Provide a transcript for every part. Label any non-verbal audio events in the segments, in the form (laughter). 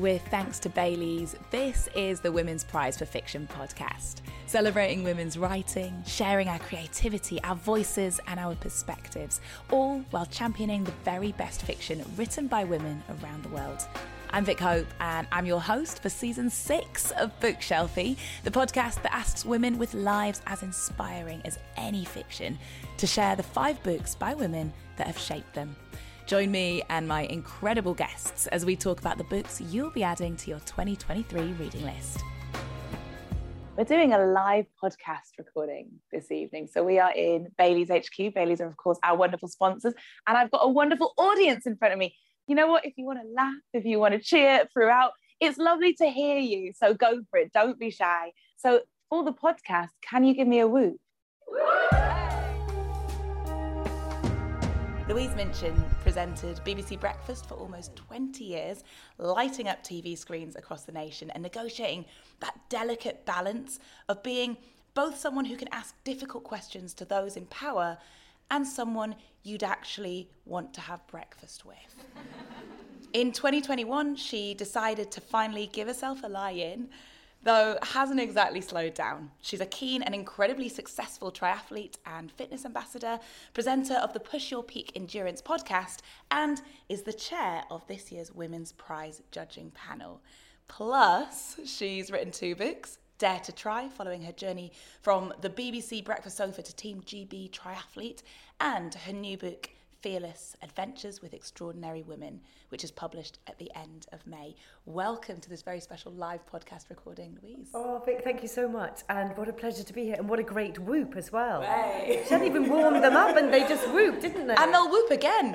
with thanks to Bailey's, this is the Women's Prize for Fiction podcast, celebrating women's writing, sharing our creativity, our voices, and our perspectives, all while championing the very best fiction written by women around the world. I'm Vick Hope, and I'm your host for season six of Bookshelfie, the podcast that asks women with lives as inspiring as any fiction to share the five books by women that have shaped them. Join me and my incredible guests as we talk about the books you'll be adding to your 2023 reading list. We're doing a live podcast recording this evening. So we are in Bailey's HQ. Bailey's are, of course, our wonderful sponsors. And I've got a wonderful audience in front of me. You know what? If you want to laugh, if you want to cheer throughout, it's lovely to hear you. So go for it. Don't be shy. So for the podcast, can you give me a whoop? Louise Minchin presented BBC Breakfast for almost 20 years, lighting up TV screens across the nation and negotiating that delicate balance of being both someone who can ask difficult questions to those in power and someone you'd actually want to have breakfast with. in 2021, she decided to finally give herself a lie in though hasn't exactly slowed down. She's a keen and incredibly successful triathlete and fitness ambassador, presenter of the Push Your Peak Endurance podcast, and is the chair of this year's Women's Prize judging panel. Plus, she's written two books. Dare to Tri, following her journey from the BBC Breakfast Sofa to Team GB Triathlete, and her new book, Fearless Adventures with Extraordinary Women, which is published at the end of May. Welcome to this very special live podcast recording, Louise. Oh, Vick, thank you so much. And what a pleasure to be here. And what a great whoop as well. Hey. She hadn't even warmed them up and they just whooped, didn't they? And they'll whoop again. (laughs)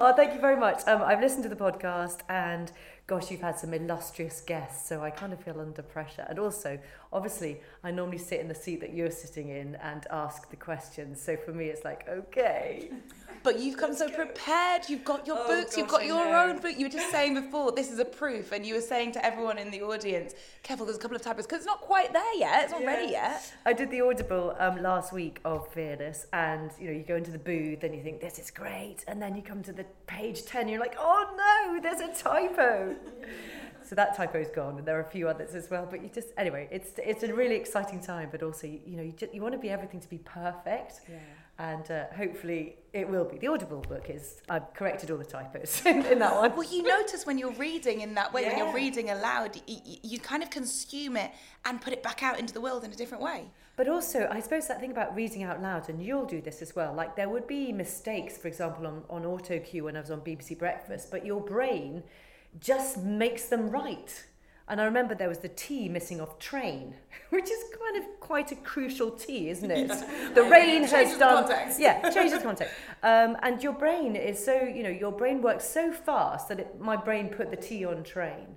oh, thank you very much. Um, I've listened to the podcast and gosh, you've had some illustrious guests, so I kind of feel under pressure. And also, obviously, I normally sit in the seat that you're sitting in and ask the questions. So for me, it's like, okay. (laughs) But you've come so prepared. You've got your oh, books. Gosh, you've got your own book. You were just saying before, this is a proof, and you were saying to everyone in the audience, careful, there's a couple of typos because it's not quite there yet. It's not yeah. ready yet. I did the audible um, last week of Fearless, and you know, you go into the booth and you think this is great, and then you come to the page ten, you're like, oh no, there's a typo. So that typo is gone, and there are a few others as well. But you just anyway, it's it's a really exciting time, but also you know you just, you want to be everything to be perfect. Yeah and uh, hopefully it will be. The Audible book is, I've corrected all the typos (laughs) in, in that one. Well, you notice when you're reading in that way, yeah. when you're reading aloud, you, you kind of consume it and put it back out into the world in a different way. But also, I suppose that thing about reading out loud, and you'll do this as well, like there would be mistakes, for example, on, on auto cue when I was on BBC Breakfast, but your brain just makes them right. And I remember there was the T missing off train, (laughs) which is kind of quite a crucial T, isn't it? Yeah. The (laughs) rain has done. Context. Yeah, (laughs) changes context. Um, and your brain is so, you know, your brain works so fast that it, my brain put the T on train.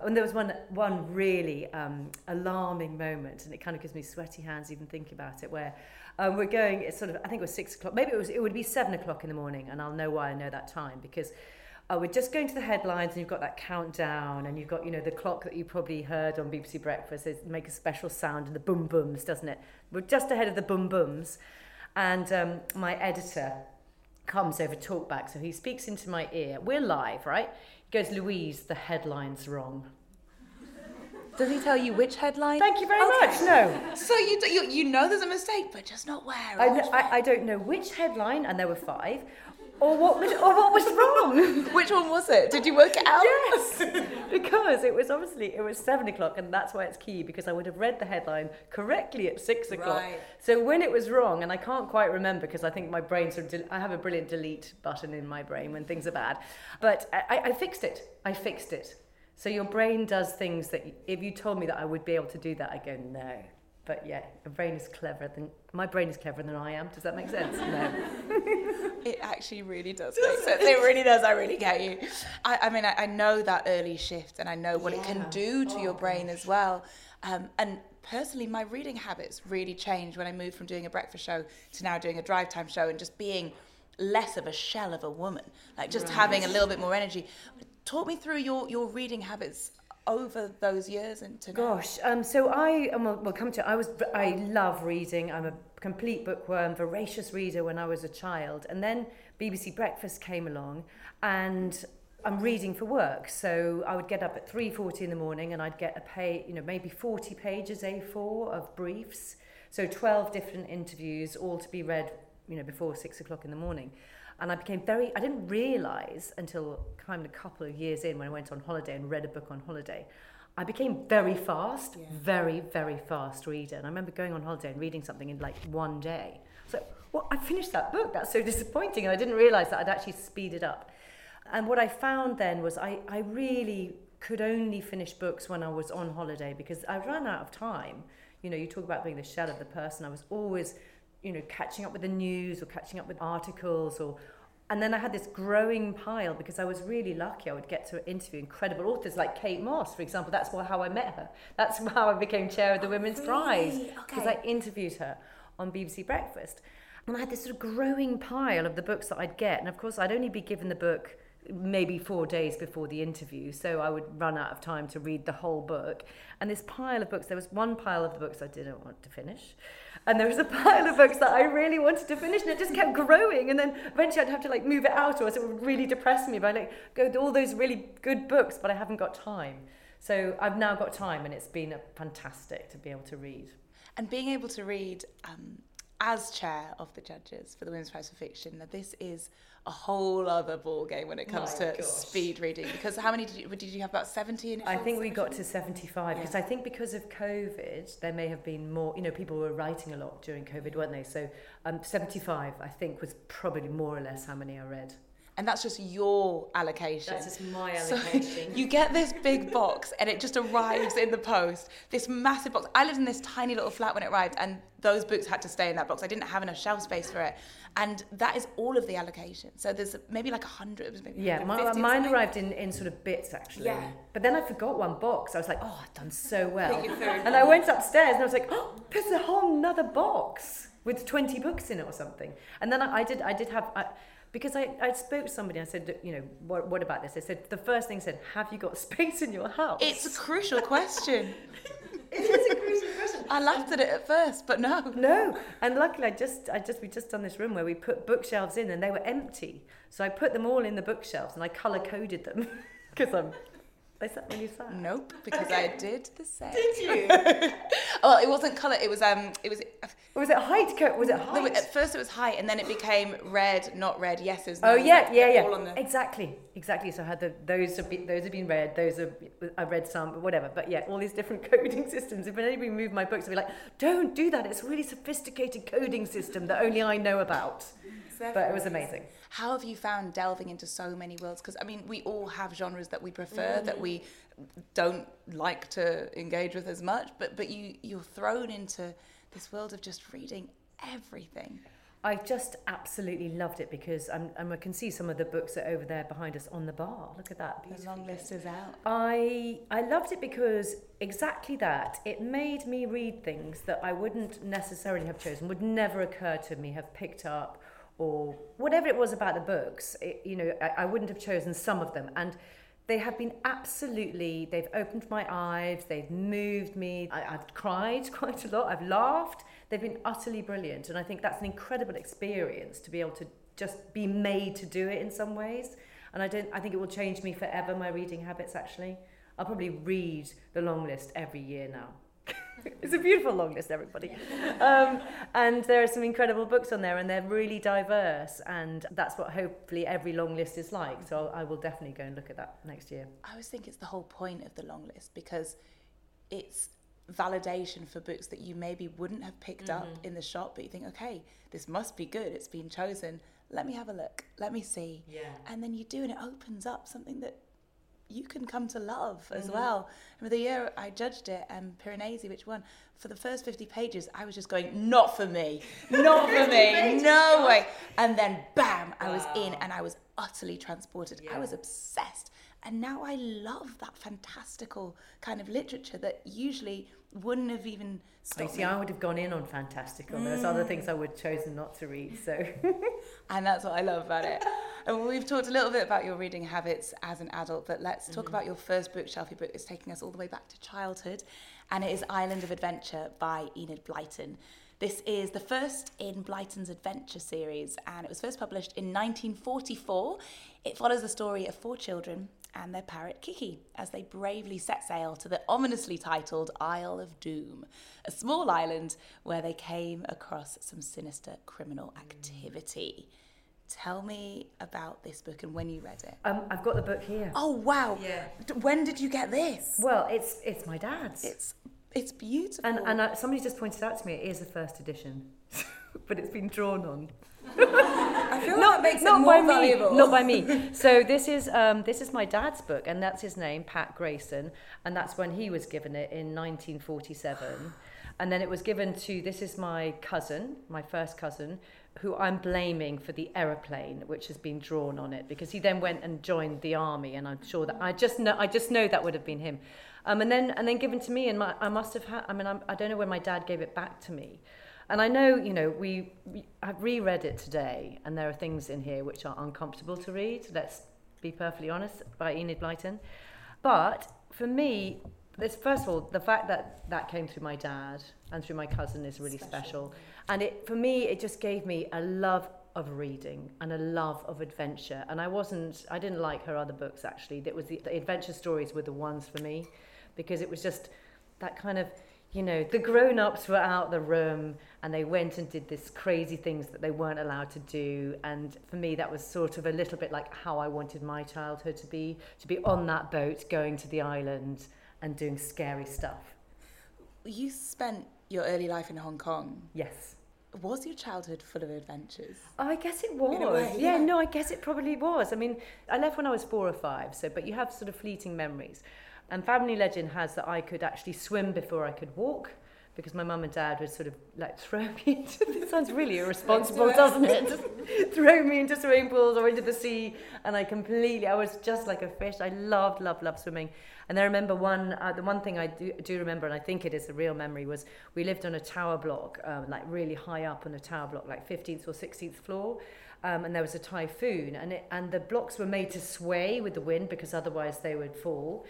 And there was one one really um, alarming moment, and it kind of gives me sweaty hands even thinking about it, where um, we're going. It's sort of I think it was six o'clock, maybe it was it would be seven o'clock in the morning, and I'll know why I know that time because oh, we're just going to the headlines and you've got that countdown and you've got, you know, the clock that you probably heard on BBC Breakfast is make a special sound and the boom booms, doesn't it? We're just ahead of the boom booms. And um, my editor comes over talkback, so he speaks into my ear. We're live, right? He goes, Louise, the headline's wrong. Does he tell you which headline? Thank you very okay. much. No. So you, you you know there's a mistake, but just not where. I, I, I, don't know which headline, and there were five, or what was, or what was wrong? (laughs) Which one was it? Did you work it out? Yes, (laughs) because it was obviously it was seven o'clock, and that's why it's key because I would have read the headline correctly at six o'clock. Right. So when it was wrong, and I can't quite remember because I think my brain sort of del- I have a brilliant delete button in my brain when things are bad, but I, I fixed it. I fixed it. So your brain does things that if you told me that I would be able to do that, I go no. But yeah, your brain is cleverer than my brain is cleverer than I am. Does that make sense? No. (laughs) it actually really does make sense. It really does. I really get you. I, I mean, I, I, know that early shift, and I know what yeah. it can do to oh, your brain gosh. as well. Um, and personally, my reading habits really changed when I moved from doing a breakfast show to now doing a drive time show, and just being less of a shell of a woman, like just right. having a little bit more energy. Talk me through your your reading habits over those years into gosh um, so i um, we'll come to i was i love reading. I'm a complete bookworm voracious reader when i was a child. And then bbc breakfast came along and I'm reading for work, so I would get up at 3:40 in the morning and I'd get a pay, you know, maybe 40 pages A4 of briefs, so 12 different interviews, all to be read, you know, before six o'clock in the morning. And I became very, I didn't realise until kind of a couple of years in when I went on holiday and read a book on holiday. I became very fast, yeah. very, very fast reader. And I remember going on holiday and reading something in like one day. So, well, I finished that book. That's so (laughs) disappointing. And I didn't realise that I'd actually speeded up. And what I found then was I, I really could only finish books when I was on holiday because I ran out of time. You know, you talk about being the shell of the person. I was always, you know, catching up with the news or catching up with articles or and then I had this growing pile because I was really lucky. I would get to interview incredible authors like Kate Mosse, for example. That's how I met her. That's (laughs) how I became chair of the oh, Women's really? Prize because okay. I interviewed her on BBC Breakfast. And I had this sort of growing pile of the books that I'd get. And of course, I'd only be given the book maybe four days before the interview, so I would run out of time to read the whole book. And this pile of books, there was one pile of the books I didn't want to finish, and there was a pile of books that I really wanted to finish, and it just kept growing. And then eventually I'd have to like move it out, or else it would really depress me. But I like go all those really good books, but I haven't got time. So I've now got time, and it's been fantastic to be able to read. And being able to read um, as chair of the judges for the Women's Prize for Fiction, that this is a whole other ball game when it comes My to gosh. speed reading. Because how many did you, did you have? About 70 I think we got to 75 because yeah. I think because of COVID, there may have been more, you know, people were writing a lot during COVID, weren't they? So um, 75, I think, was probably more or less how many I read and that's just your allocation. That's just my allocation. So (laughs) you get this big box and it just arrives in the post. This massive box. I lived in this tiny little flat when it arrived and those books had to stay in that box. I didn't have enough shelf space for it. And that is all of the allocation. So there's maybe like a hundred. Yeah, my, mine arrived in, in sort of bits actually. Yeah. But then I forgot one box. I was like, oh, I've done so well. and I went upstairs and I was like, oh, there's a whole nother box with 20 books in it or something. And then I, I did I did have... I, because I, I spoke to somebody, I said, you know, what, what about this? I said, the first thing said, have you got (laughs) space in your house? It's a crucial question. (laughs) it is a crucial question. I laughed at it at first, but no. No, and luckily I just, I just, we just done this room where we put bookshelves in and they were empty. So I put them all in the bookshelves and I colour coded them (laughs) because I'm is that when you sad? Nope, (laughs) because okay. I did the same. Did you? (laughs) well, it wasn't colour. It was um. It was. Or was it height? Was it height? No, at first it was height, and then it became red, not red. Yeses. Oh yeah, yeah, yeah. The... Exactly, exactly. So I had the those have been those have been red. Those are I read some, but whatever. But yeah, all these different (laughs) coding systems. If anybody moved my books, I'd be like, don't do that. It's a really sophisticated coding system that only I know about. But it was amazing. How have you found delving into so many worlds? Because I mean, we all have genres that we prefer, mm. that we don't like to engage with as much, but but you you're thrown into this world of just reading everything. I just absolutely loved it because I'm, I can see some of the books that are over there behind us on the bar. Look at that. The long list is out. I I loved it because exactly that. It made me read things that I wouldn't necessarily have chosen, would never occur to me, have picked up or whatever it was about the books, it, you know, I, I wouldn't have chosen some of them. And they have been absolutely, they've opened my eyes, they've moved me. I, I've cried (laughs) quite a lot, I've laughed. They've been utterly brilliant. And I think that's an incredible experience to be able to just be made to do it in some ways. And I don't, I think it will change me forever, my reading habits actually. I'll probably read the long list every year now. (laughs) it's a beautiful long list, everybody. (laughs) Um, and there are some incredible books on there, and they're really diverse. And that's what hopefully every long list is like. So I will definitely go and look at that next year. I always think it's the whole point of the long list because it's validation for books that you maybe wouldn't have picked mm-hmm. up in the shop, but you think, okay, this must be good. It's been chosen. Let me have a look. Let me see. Yeah. And then you do, and it opens up something that you can come to love as mm-hmm. well. And the year I judged it, um, Piranesi, which one? For the first 50 pages, I was just going, not for me, not for me, (laughs) no way. And then bam, I was in and I was utterly transported. Yeah. I was obsessed. And now I love that fantastical kind of literature that usually wouldn't have even stopped. I see, me. I would have gone in on fantastical. Mm. There's other things I would have chosen not to read. So, (laughs) and that's what I love about it. And we've talked a little bit about your reading habits as an adult, but let's talk mm about your first book, bookshelfie book. It's taking us all the way back to childhood, and it is Island of Adventure by Enid Blyton. This is the first in Blyton's adventure series, and it was first published in 1944. It follows the story of four children and their parrot Kiki as they bravely set sail to the ominously titled Isle of Doom, a small island where they came across some sinister criminal activity. Tell me about this book and when you read it. Um, I've got the book here. Oh wow! Yeah. When did you get this? Well, it's it's my dad's. It's it's beautiful. and and uh, somebody just pointed out to me it is the first edition, (laughs) but it's been drawn on. I feel like makes it more by valuable. me. Not by me. (laughs) So this is um, this is my dad's book, and that's his name, Pat Grayson, and that's when he was given it in 1947, and then it was given to this is my cousin, my first cousin, who I'm blaming for the aeroplane which has been drawn on it because he then went and joined the army, and I'm sure that I just know I just know that would have been him, um, and then and then given to me, and my, I must have had. I mean, I'm, I don't know when my dad gave it back to me. And I know, you know, we, we I've reread it today, and there are things in here which are uncomfortable to read. Let's be perfectly honest, by Enid Blyton. But for me, this first of all, the fact that that came through my dad and through my cousin is really special. And it, for me, it just gave me a love of reading and a love of adventure. And I wasn't, I didn't like her other books actually. That was the, the adventure stories were the ones for me, because it was just that kind of you know, the grown ups were out the room and they went and did this crazy things that they weren't allowed to do. And for me, that was sort of a little bit like how I wanted my childhood to be to be on that boat, going to the island and doing scary stuff. you spent your early life in Hong Kong. Yes. Was your childhood full of adventures? I guess it was. Way, yeah, yeah. no, I guess it probably was. I mean, I left when I was four or five, so but you have sort of fleeting memories. And family legend has that I could actually swim before I could walk because my mum and dad would sort of like (laughs) throw me into this sounds really irresponsible, doesn't it? throw me into swimming pools or into the sea and I completely I was just like a fish. I loved, loved, loved swimming. And I remember one uh, the one thing I do, do remember and I think it is a real memory was we lived on a tower block, um, like really high up on a tower block, like 15th or 16th floor. Um, and there was a typhoon and it, and the blocks were made to sway with the wind because otherwise they would fall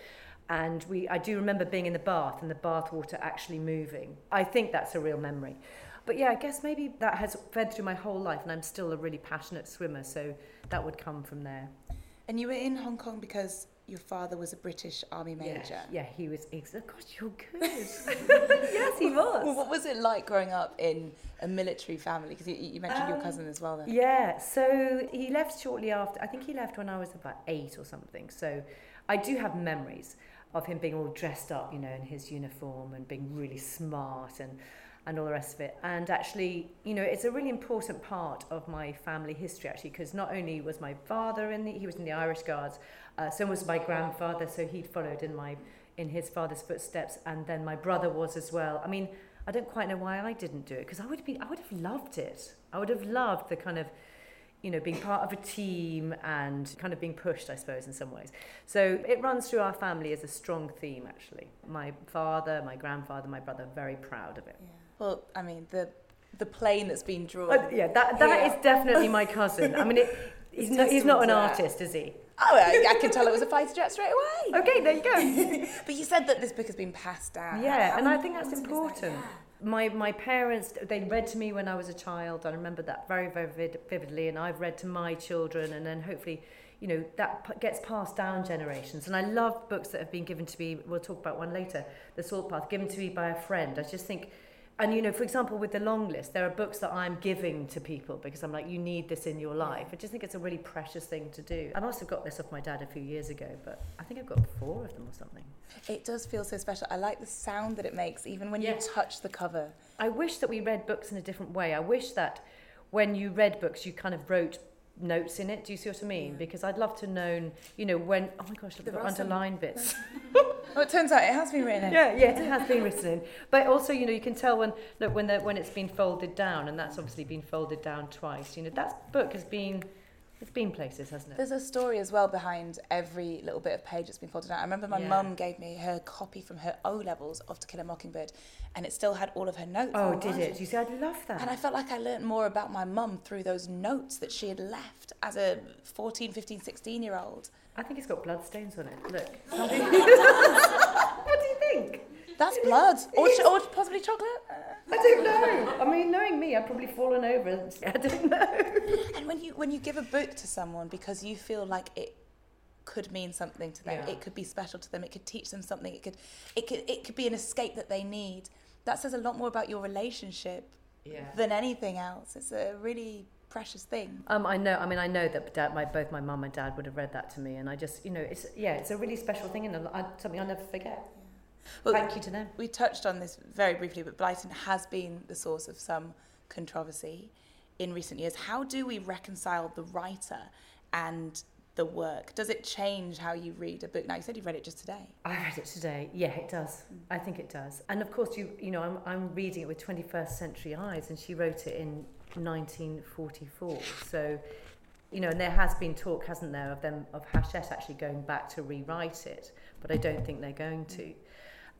and we I do remember being in the bath and the bath water actually moving. I think that's a real memory. But yeah, I guess maybe that has fed through my whole life and I'm still a really passionate swimmer, so that would come from there. And you were in Hong Kong because your father was a British Army major. Yeah, yeah he was ex- oh, gosh, you're good. (laughs) yes, he was. Well, what was it like growing up in a military family? Because you, you mentioned your Um, cousin as well. Then. Yeah, so he left shortly after. I think he left when I was about eight or something. So I do have memories of him being all dressed up, you know, in his uniform and being really smart and and all the rest of it. And actually, you know, it's a really important part of my family history actually, because not only was my father in the he was in the Irish Guards, uh, so was my grandfather, so he'd followed in my in his father's footsteps, and then my brother was as well. I mean, I don't quite know why I didn't do it because I would be I would have loved it. I would have loved the kind of you know, being part of a team and kind of being pushed, I suppose, in some ways. So it runs through our family as a strong theme, actually. My father, my grandfather, my brother, very proud of it. Yeah. Well, I mean the the plane that's been drawn. Uh, yeah, that, that is Yeah. definitely my (laughs) cousin. I mean, it, he's, not, he's not an artist, is he? Oh, I, I can tell it was a fighter jet straight away. Okay, there you go. (laughs) But you said that this book has been passed down. Yeah, and I think that's important that? important. My my parents they read to me when I was a child. I remember that very very vid- vividly, and I've read to my children, and then hopefully, you know, that p- gets passed down generations. And I love books that have been given to me. We'll talk about one later. The Salt Path, given to me by a friend. I just think. And you know, for example, with the long list, there are books that I'm giving to people because I'm like, you need this in your life. I just think it's a really precious thing to do. I must have got this off my dad a few years ago, but I think I've got four of them or something. It does feel so special. I like the sound that it makes, even when you touch the cover. I wish that we read books in a different way. I wish that when you read books, you kind of wrote notes in it. Do you see what I mean? Yeah. Because I'd love to know, you know, when, oh my gosh, I've got are some- underlined bits. (laughs) Oh, it turns out it has been written in. yeah, yeah, it has been written in. But also, you know, you can tell when, look, when, the, when it's been folded down, and that's obviously been folded down twice. You know, that book has been, it's been places, hasn't it? There's a story as well behind every little bit of page that's been folded out. I remember my Yeah. mum gave me her copy from her O levels of To Kill a Mockingbird, and it still had all of her notes. Oh, did it. it? You see, I'd love that. And I felt like I learnt more about my mum through those notes that she had left as a 14, 15, 16 year old. I think it's got bloodstains on it. Look. (laughs) (laughs) What do you think? That's blood. Or, ch- or possibly chocolate. I don't know. I mean, knowing me, I've probably fallen over. (laughs) I don't know. And when you when you give a book to someone because you feel like it could mean something to them, Yeah. it could be special to them, it could teach them something, it could it could it could be an escape that they need. That says a lot more about your relationship Yeah. than anything else. It's a really precious thing. Um, I know. I mean, I know that dad, my both my mum and dad would have read that to me, and I just, you know, it's yeah, it's a really special thing, and a- I, something I'll never forget. Well, Thank you to them. We touched on this very briefly, but Blyton has been the source of some controversy in recent years. How do we reconcile the writer and the work? Does it change how you read a book? Now, you said you read it just today. I read it today. Yeah, it does. Mm. I think it does. And of course, you you know, I'm I'm reading it with 21st century eyes, and she wrote it in 1944. So, you know, and there has been talk, hasn't there, of them of Hachette actually going back to rewrite it, but I don't think they're going to. Mm.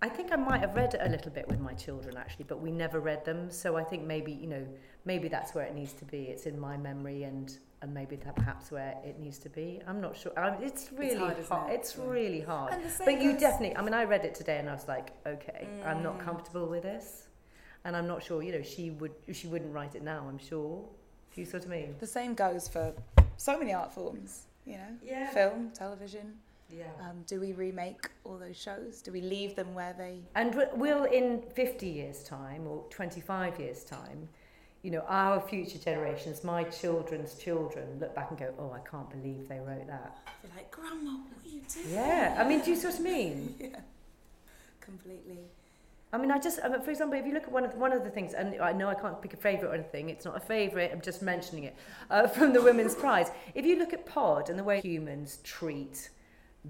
I think I might have read it a little bit with my children actually, but we never read them. So I think maybe you know maybe that's where it needs to be. It's in my memory and and maybe that perhaps where it needs to be. I'm not sure. I it's really hard, hard. it? It's really hard. And the same But you definitely. I mean, I read it today and I was like, okay, I'm Mm. not comfortable with this, and I'm not sure. You know, she would she wouldn't write it now. I'm sure. Do you sort of mean? The same goes for so many art forms, you know, Yeah. film, television. Yeah. Um, do we remake all those shows? Do we leave them where they? And will in 50 years' time or 25 years' time, you know, our future generations, my children's children, look back and go, oh, I can't believe they wrote that. They're like, Grandma, what are you doing? Yeah. I mean, do you sort of mean? (laughs) yeah, completely. I mean, I just, I mean, for example, if you look at one of the, one of the things, and I know I can't pick a favourite or anything, it's not a favourite, I'm just mentioning it, uh, (laughs) from the Women's Prize. If you look at Pod and the way humans treat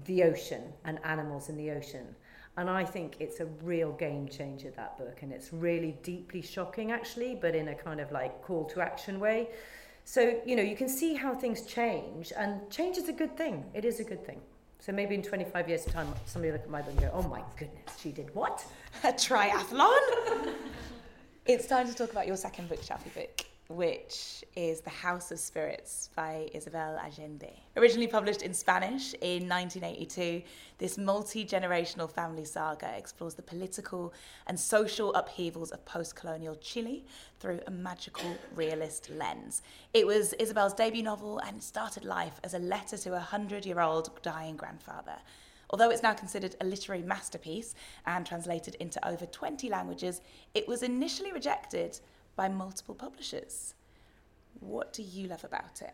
the ocean and animals in the ocean, and I think it's a real game changer, that book, and it's really deeply shocking, actually, but in a kind of like call to action way. So, you know, you can see how things change, and change is a good thing. It is a good thing. So maybe in 25 years' time, somebody look at my book and go, oh my goodness, she did what? (laughs) A triathlon? (laughs) it's time to talk about your second book, Shelfie book, which is The House of Spirits by Isabel Allende. Originally published in Spanish in 1982, this multi generational family saga explores the political and social upheavals of post colonial Chile through a magical realist lens. It was Isabel's debut novel and started life as a letter to a hundred year old dying grandfather. Although it's now considered a literary masterpiece and translated into over 20 languages, it was initially rejected by multiple publishers. What do you love about it?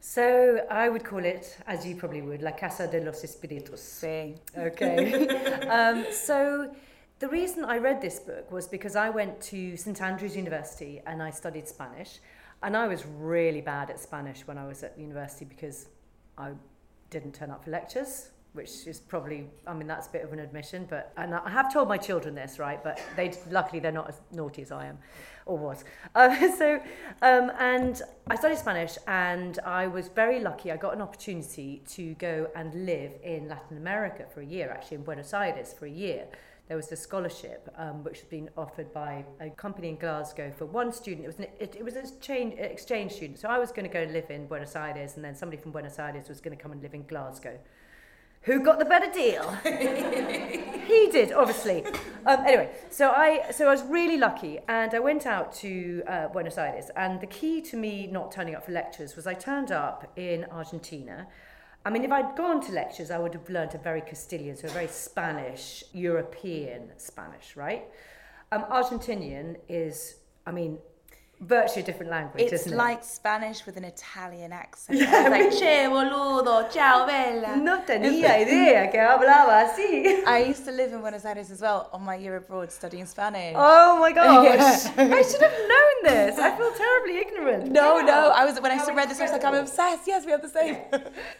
So I would call it, as you probably would, La Casa de los Espíritus. See. Okay. (laughs) um, so the reason I read this book was because I went to St Andrews University and I studied Spanish. And I was really bad at Spanish when I was at university because I didn't turn up for lectures, which is probably, I mean, that's a bit of an admission. But and I have told my children this, right? But they luckily they're not as naughty as I am, or was. Uh, (laughs) so, um, and I studied Spanish, and I was very lucky. I got an opportunity to go and live in Latin America for a year, actually in Buenos Aires for a year. There was a scholarship um, which had been offered by a company in Glasgow for one student. It was an, it, it was an exchange, exchange student. So I was going to go live in Buenos Aires, and then somebody from Buenos Aires was going to come and live in Glasgow. Who got the better deal? (laughs) he did, obviously. Um, anyway, so I so I was really lucky, and I went out to uh, Buenos Aires. And the key to me not turning up for lectures was I turned up in Argentina. I mean, if I'd gone to lectures, I would have learnt a very Castilian, so a very Spanish, European Spanish, right? Um, Argentinian is, I mean, virtually a different language, It's isn't it? It's like Spanish with an Italian accent. It's like, (laughs) che boludo, ciao bella. No tenía (laughs) idea que hablaba así. I used to live in Buenos Aires as well on my year abroad studying Spanish. Oh my (laughs) gosh. I should have known this. I feel terribly ignorant. No, no. I was when I read this, I was like, I'm obsessed. Yes, we have the same.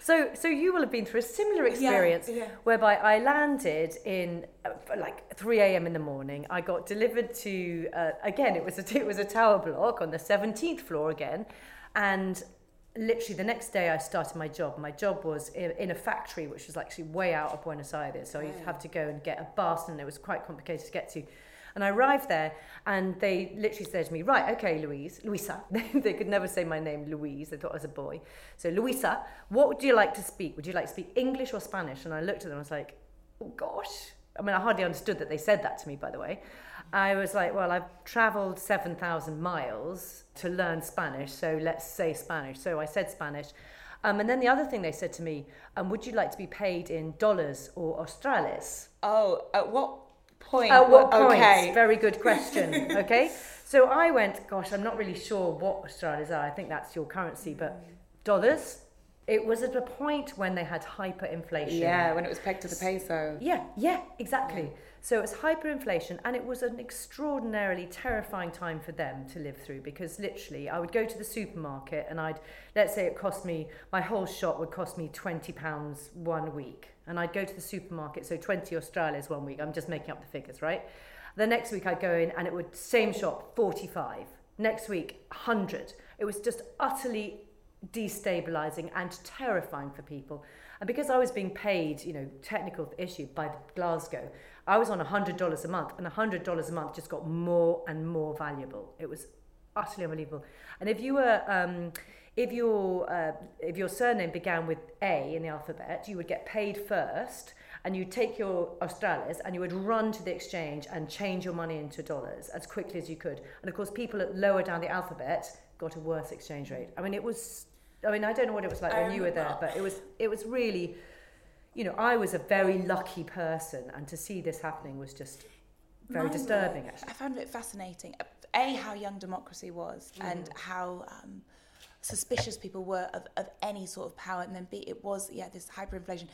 So, so you will have been through a similar experience yeah. whereby I landed in uh, like 3 a.m. in the morning. I got delivered to uh, again. It was a it was a tower block on the 17th floor again, and literally the next day I started my job. My job was in, a factory which was actually way out of Buenos Aires, so you'd have to go and get a bus, and it was quite complicated to get to. And I arrived there, and they literally said to me, "Right, okay, Louise, Luisa." (laughs) they could never say my name, Louise. They thought I was a boy. So, Luisa, what would you like to speak? Would you like to speak English or Spanish? And I looked at them, and I was like, "Oh gosh." I mean, I hardly understood that they said that to me, by the way. I was like, well, I've traveled 7,000 miles to learn Spanish, so let's say Spanish. So I said Spanish. Um, and then the other thing they said to me, um, would you like to be paid in dollars or australes? Oh, at what point? At what point? Okay. Very good question. (laughs) okay. So I went, gosh, I'm not really sure what australes are. I think that's your currency, but dollars. It was at a point when they had hyperinflation. Yeah, when it was pegged to the peso. Yeah, yeah, exactly. So it was hyperinflation, and it was an extraordinarily terrifying time for them to live through because literally, I would go to the supermarket and I'd, let's say it cost me, my whole shop would cost me £20 one week. And I'd go to the supermarket, so 20 australes one week. I'm just making up the figures, right? The next week I'd go in and it would, same shop, 45. Next week, 100. It was just utterly destabilizing and terrifying for people. And because I was being paid, you know, technical issue by Glasgow, I was on $100 a month, and $100 a month just got more and more valuable. It was utterly unbelievable. And if you were, um, if your uh, if your surname began with A in the alphabet, you would get paid first, and you'd take your australes and you would run to the exchange and change your money into dollars as quickly as you could. And of course, people at lower down the alphabet got a worse exchange rate. I mean, it was. I mean, I don't know what it was like when you were there, but it was it was really you know, I was a very lucky person, and to see this happening was just very Mind disturbing. Actually, I found it fascinating. A, how young democracy was, and how um, suspicious people were of, of any sort of power, and then B, it was yeah this hyperinflation.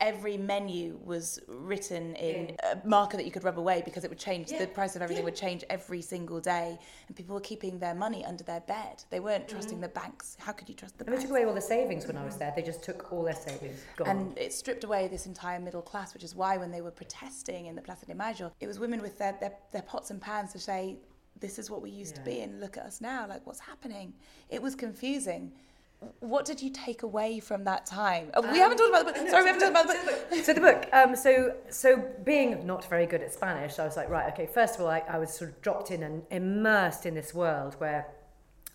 Every menu was written in a marker that you could rub away because it would change. The price of everything would change every single day, and people were keeping their money under their bed. They weren't trusting mm-hmm. the banks. How could you trust the and they took away all the savings when I was there. They just took all their savings. Gone. And it stripped away this entire middle class, which is why when they were protesting in the Plaza de Mayo, it was women with their, their, their pots and pans to say, this is what we used to be, and look at us now, like what's happening? It was confusing. What did you take away from that time? Oh, we haven't talked about the book. Sorry, we haven't talked about the book. so the book. Um, so so being not very good at Spanish, I was like, right, okay. First of all, I, I was sort of dropped in and immersed in this world where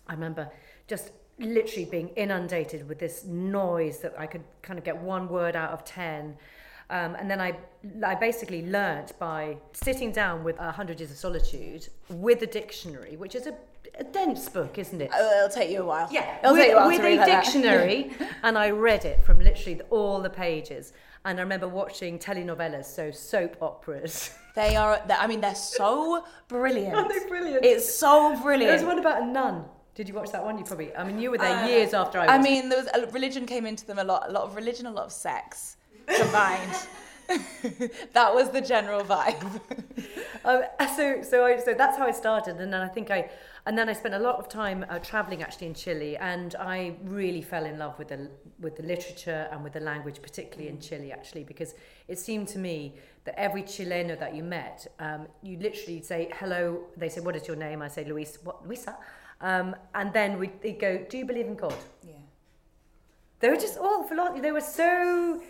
I remember just literally being inundated with this noise that I could kind of get one word out of ten. Um, and then I, I basically learnt by sitting down with A Hundred Years of Solitude with a dictionary, which is a, a dense book, isn't it? Oh, it'll take you a while. Yeah, it'll with, take you a while with a read like that. dictionary, (laughs) and I read it from literally the- all the pages. And I remember watching telenovelas, so soap operas. (laughs) They are. I mean, they're so brilliant. Aren't they brilliant? It's so There brilliant. was one about a nun. Did you watch that one? You probably. I mean, you were there years after I was. Uh, I mean, there was a, religion came into them a lot. A lot of religion, a lot of sex combined. (laughs) that was the general vibe. Um, so so I, so that's how I started, and then I think I and then I spent a lot of time uh, traveling actually in Chile, and I really fell in love with the with the literature and with the language, particularly in Chile actually, because it seemed to me that every Chileno that you met, um, you literally say hello. They say, "What is your name?" I say, "Luis." What, Luisa? Um, and then we they go, "Do you believe in God?" Yeah. They were just all philosophy. They were so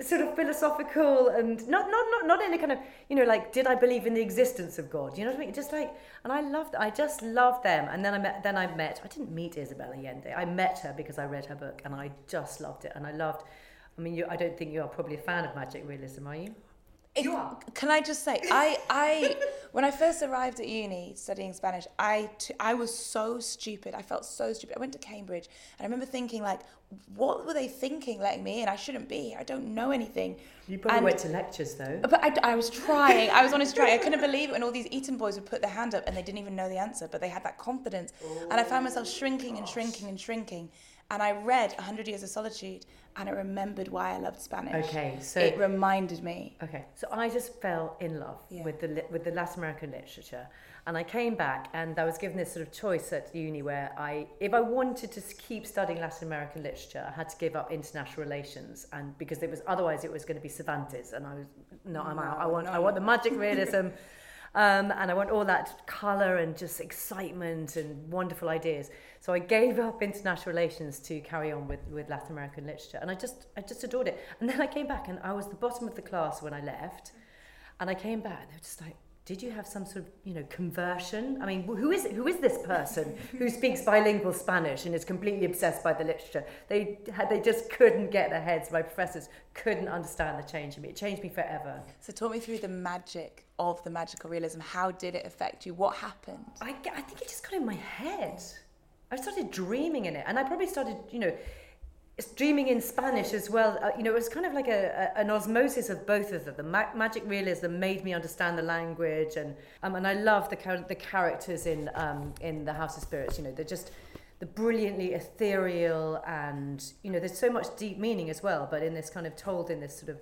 sort of philosophical and not not not not in a kind of you know like did I believe in the existence of God? You know what I mean? Just like and I loved I just loved them. And then I met then I met I didn't meet Isabel Allende. I met her because I read her book and I just loved it. And I loved. I mean, you, I don't think you are probably a fan of magic realism, are you? It- Can I just say, I, I, when I first arrived at uni studying Spanish, I, t- I was so stupid. I felt so stupid. I went to Cambridge, and I remember thinking, like, what were they thinking, letting me in? I shouldn't be here. I don't know anything. You probably And- went to lectures though. But I, I was trying. I was honestly trying. I couldn't believe it when all these Eton boys would put their hand up and they didn't even know the answer, but they had that confidence. and I found myself shrinking and shrinking and shrinking. And I read 100 Years of Solitude and I remembered why I loved Spanish. Okay, so It reminded me. Okay, so I just fell in love Yeah. with the with the Latin American literature, and I came back and I was given this sort of choice at uni where I, if I wanted to keep studying Latin American literature, I had to give up international relations, and because it was otherwise it was going to be Cervantes, and I was no, I'm out. I want I want the magic realism. (laughs) Um, and I want all that colour and just excitement and wonderful ideas. So I gave up international relations to carry on with, with Latin American literature, and I just I just adored it. And then I came back, and I was the bottom of the class when I left, and I came back, and they were just like, did you have some sort of you know conversion? I mean who is who is this person (laughs) who speaks bilingual spanish and is completely obsessed by the literature? They had they just couldn't get their heads my professors couldn't understand the change in me. It changed me forever. So talk me through the magic of the magical realism. How did it affect you? What happened? I, I think it just got in my head. I started dreaming in it and i probably started you know streaming in Spanish as well. Uh, you know, it was kind of like a, a, an osmosis of both of them. The ma- magic realism made me understand the language, and um, and I love the char- the characters in um, in the House of Spirits. You know, they're just the brilliantly ethereal, and you know, there's so much deep meaning as well. But in this kind of told in this sort of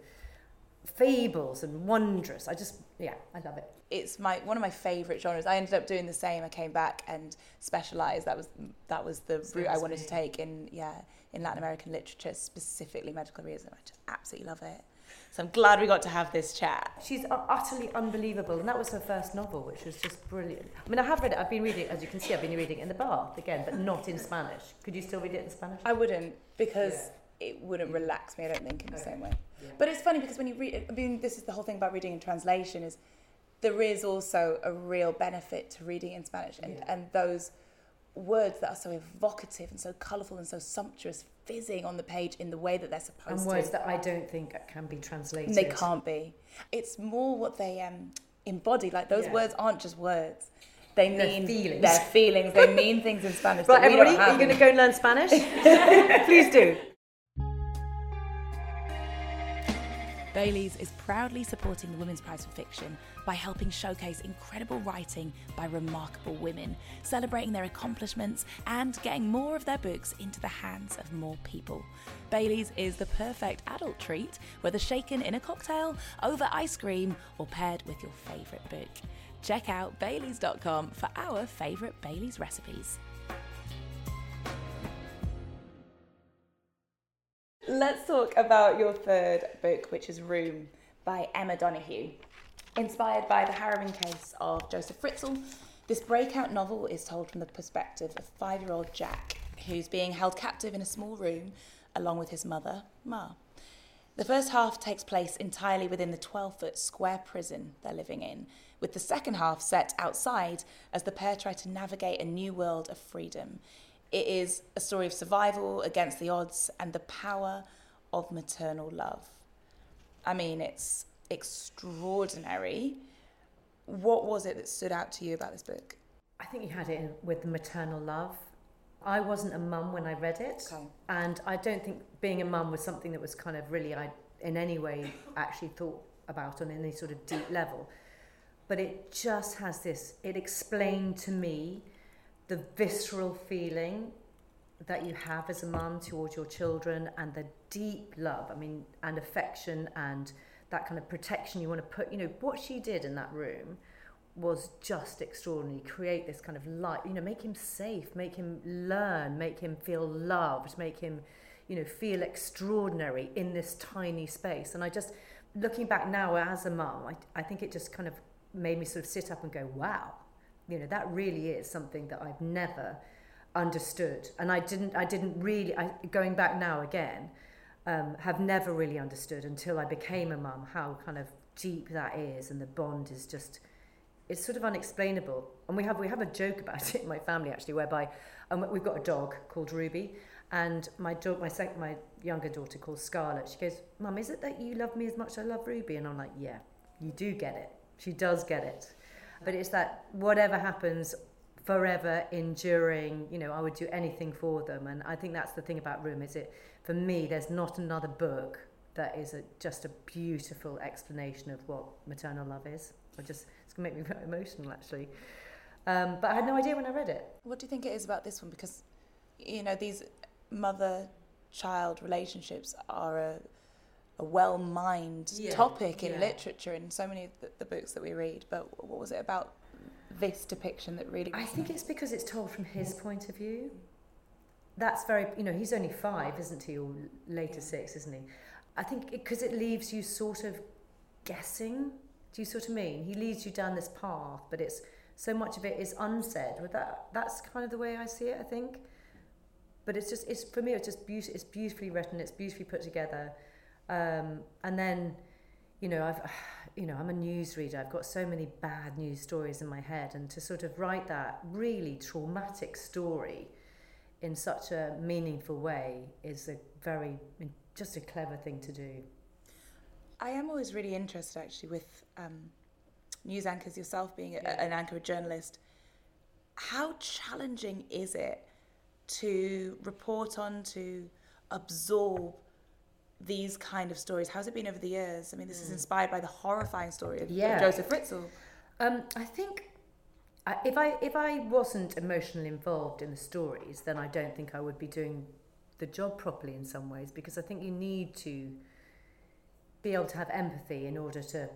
fables and wondrous. I just yeah, I love it. It's my one of my favourite genres. I ended up doing the same. I came back and specialised. That was that was the route I wanted to take in yeah in Latin American literature, specifically magical realism. I just absolutely love it. So I'm glad we got to have this chat. She's utterly unbelievable, and that was her first novel, which was just brilliant. I mean, I have read it. I've been reading, as you can see, I've been reading it in the bath again, but not in Spanish. Could you still read it in Spanish? I wouldn't because yeah. it wouldn't relax me. I don't think in the okay. same way. Yeah. But it's funny because when you read, I mean, this is the whole thing about reading in translation is there is also a real benefit to reading in Spanish, and yeah. and those words that are so evocative and so colourful and so sumptuous fizzing on the page in the way that they're supposed and to. Words that I don't think can be translated. They can't be. It's more what they um, embody. Like those yeah. words aren't just words. They mean feelings. Their feelings. They mean things in Spanish. right, everybody, are you going to go and learn Spanish? (laughs) Please do. Baileys is proudly supporting the Women's Prize for Fiction by helping showcase incredible writing by remarkable women, celebrating their accomplishments, and getting more of their books into the hands of more people. Baileys is the perfect adult treat, whether shaken in a cocktail, over ice cream, or paired with your favourite book. Check out Baileys.com for our favourite Baileys recipes. Let's talk about your third book, which is Room by Emma Donoghue. Inspired by the harrowing case of Joseph Fritzl, this breakout novel is told from the perspective of five year old Jack, who's being held captive in a small room along with his mother, Ma. The first half takes place entirely within the 12 foot square prison they're living in, with the second half set outside as the pair try to navigate a new world of freedom it is a story of survival against the odds and the power of maternal love. I mean, it's extraordinary. What was it that stood out to you about this book? I think you had it with the maternal love. I wasn't a mum when I read it, okay. and I don't think being a mum was something that was kind of really I in any way actually thought about on any sort of deep level. But it just has this. It explained to me the visceral feeling that you have as a mum towards your children and the deep love, I mean, and affection and that kind of protection you want to put, you know, what she did in that room was just extraordinary. Create this kind of light, you know, make him safe, make him learn, make him feel loved, make him, you know, feel extraordinary in this tiny space. And I just, looking back now as a mum, I, I think it just kind of made me sort of sit up and go, wow, you know that really is something that I've never understood. And I didn't I didn't really I, going back now again um, have never really understood until I became a mum how kind of deep that is and the bond is just it's sort of unexplainable. And we have we have a joke about (laughs) it in my family actually whereby um, we've got a dog called Ruby and my dog my my younger daughter called Scarlett. She goes mum is it that you love me as much as I love Ruby? And I'm like yeah you do get it. She does get it but it's that whatever happens forever enduring you know i would do anything for them. And i think that's the thing about room is it for me there's not another book that is a, just a beautiful explanation of what maternal love is. I just it's going to make me (laughs) very emotional actually. Um, but i had no idea when i read it. What do you think it is about this one? Because you know these mother child relationships are a a well-mined yeah, topic in yeah. literature in so many of the, the, books that we read. But what was it about this depiction that really? I think it's because it's told from his point of view. That's very, you know, he's only five, isn't he, or later yeah. six, isn't he? I think because it, it leaves you sort of guessing. Do you sort of mean? He leads you down this path, but it's so much of it is unsaid. With that, that's kind of the way I see it. I think. But it's just, it's for me, it's just beautiful. It's beautifully written. It's beautifully put together. Um, and then, you know, I've, (sighs) you know, I'm a news reader. I've got so many bad news stories in my head, and to sort of write that really traumatic story in such a meaningful way is a very, just a clever thing to do. I am always really interested, actually, with um, news anchors yourself being a, yeah. an anchor, a journalist. How challenging is it to report on, to absorb these kind of stories? How's it been over the years? I mean, this mm. is inspired by the horrifying story of, yeah. Joseph Fritzl. Um, I think if I if I wasn't emotionally involved in the stories, then I don't think I would be doing the job properly in some ways because I think you need to be able to have empathy in order to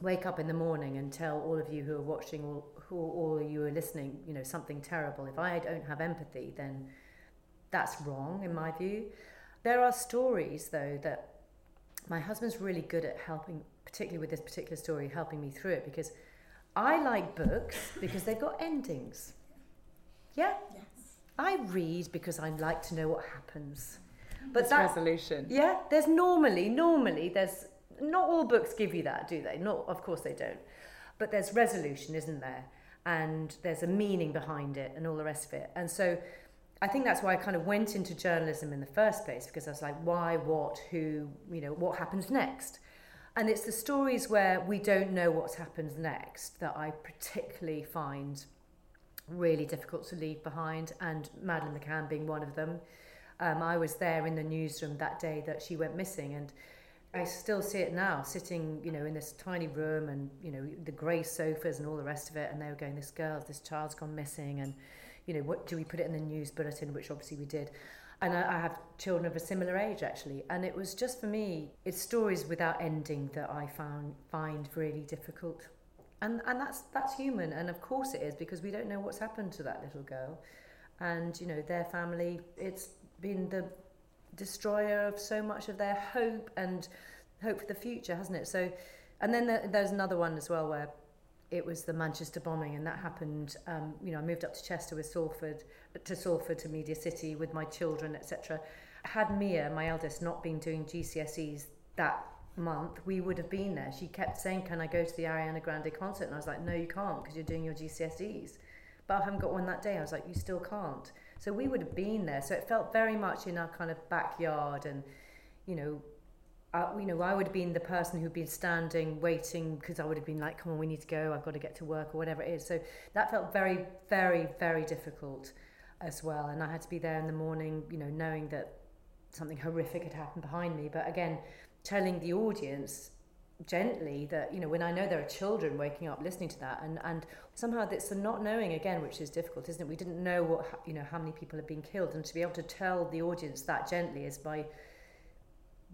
wake up in the morning and tell all of you who are watching or who all you are listening, you know, something terrible. If I don't have empathy, then that's wrong in my view. There are stories, though, that my husband's really good at helping, particularly with this particular story, helping me through it because I like books because they've got endings. Yeah? Yes. I read because I like to know what happens. But that resolution. Yeah, there's normally, normally, there's not all books give you that, do they? Not, of course they don't. But there's resolution, isn't there? And there's a meaning behind it and all the rest of it. And so I think that's why I kind of went into journalism in the first place because I was like, why, what, who, you know, what happens next? And it's the stories where we don't know what's happened next that I particularly find really difficult to leave behind, and Madeleine McCann being one of them. Um, I was there in the newsroom that day that she went missing, and I still see it now, sitting, you know, in this tiny room, and you know, the grey sofas and all the rest of it, and they were going, "This girl, this child's gone missing," and you know, what do we put it in the news bulletin, which obviously we did. And I, I have children of a similar age actually, and it was just for me, it's stories without ending that I found find really difficult. And and that's that's human, and of course it is because we don't know what's happened to that little girl, and you know their family. It's been the destroyer of so much of their hope and hope for the future, hasn't it? So, and then the, there's another one as well where it was the Manchester bombing, and that happened. Um, you know, I moved up to Chester with Salford, to Salford to Media City with my children, etc. Had Mia, my eldest, not been doing GCSEs that month, we would have been there. She kept saying, "Can I go to the Ariana Grande concert?" And I was like, "No, you can't because you're doing your GCSEs." But I haven't got one that day. I was like, "You still can't." So we would have been there. So it felt very much in our kind of backyard, and you know, uh, you know, I would have been the person who'd been standing, waiting, because I would have been like, come on, we need to go, I've got to get to work, or whatever it is. So that felt very, very, very difficult as well. And I had to be there in the morning, you know, knowing that something horrific had happened behind me. But again, telling the audience gently that, you know, when I know there are children waking up listening to that, and, and somehow it's the not knowing again, which is difficult, isn't it? We didn't know what, you know, how many people had been killed. And to be able to tell the audience that gently is by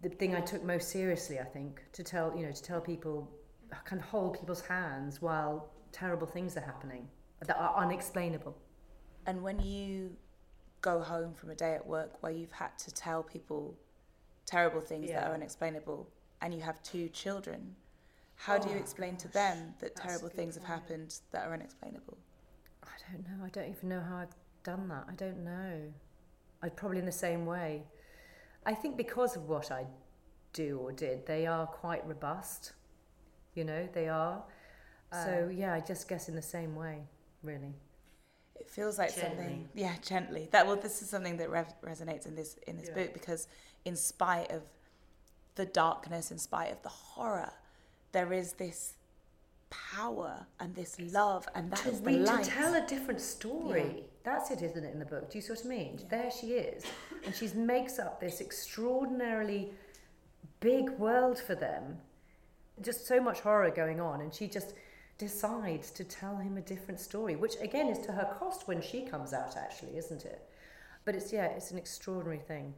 the thing I took most seriously, I think, to tell you know to tell people, kind of hold people's hands while terrible things are happening that are unexplainable. And when you go home from a day at work where you've had to tell people terrible things yeah. that are unexplainable, and you have two children, how oh, do you oh, explain gosh, to them that terrible things point. have happened that are unexplainable? I don't know. I don't even know how I've done that. I don't know. I'd probably in the same way. I think because of what I do or did, they are quite robust. You know, they are. Uh, so yeah, I just guess in the same way, really. It feels like gently. something, yeah, gently. That well, this is something that re- resonates in this in this yeah. book because, in spite of the darkness, in spite of the horror, there is this power and this love, and that to is the light. To tell a different story. Yeah. That's it, isn't it, in the book? Do you see what I mean? Yeah. There she is, and she makes up this extraordinarily big world for them. Just so much horror going on, and she just decides to tell him a different story, which again is to her cost when she comes out, actually, isn't it? But it's yeah, it's an extraordinary thing.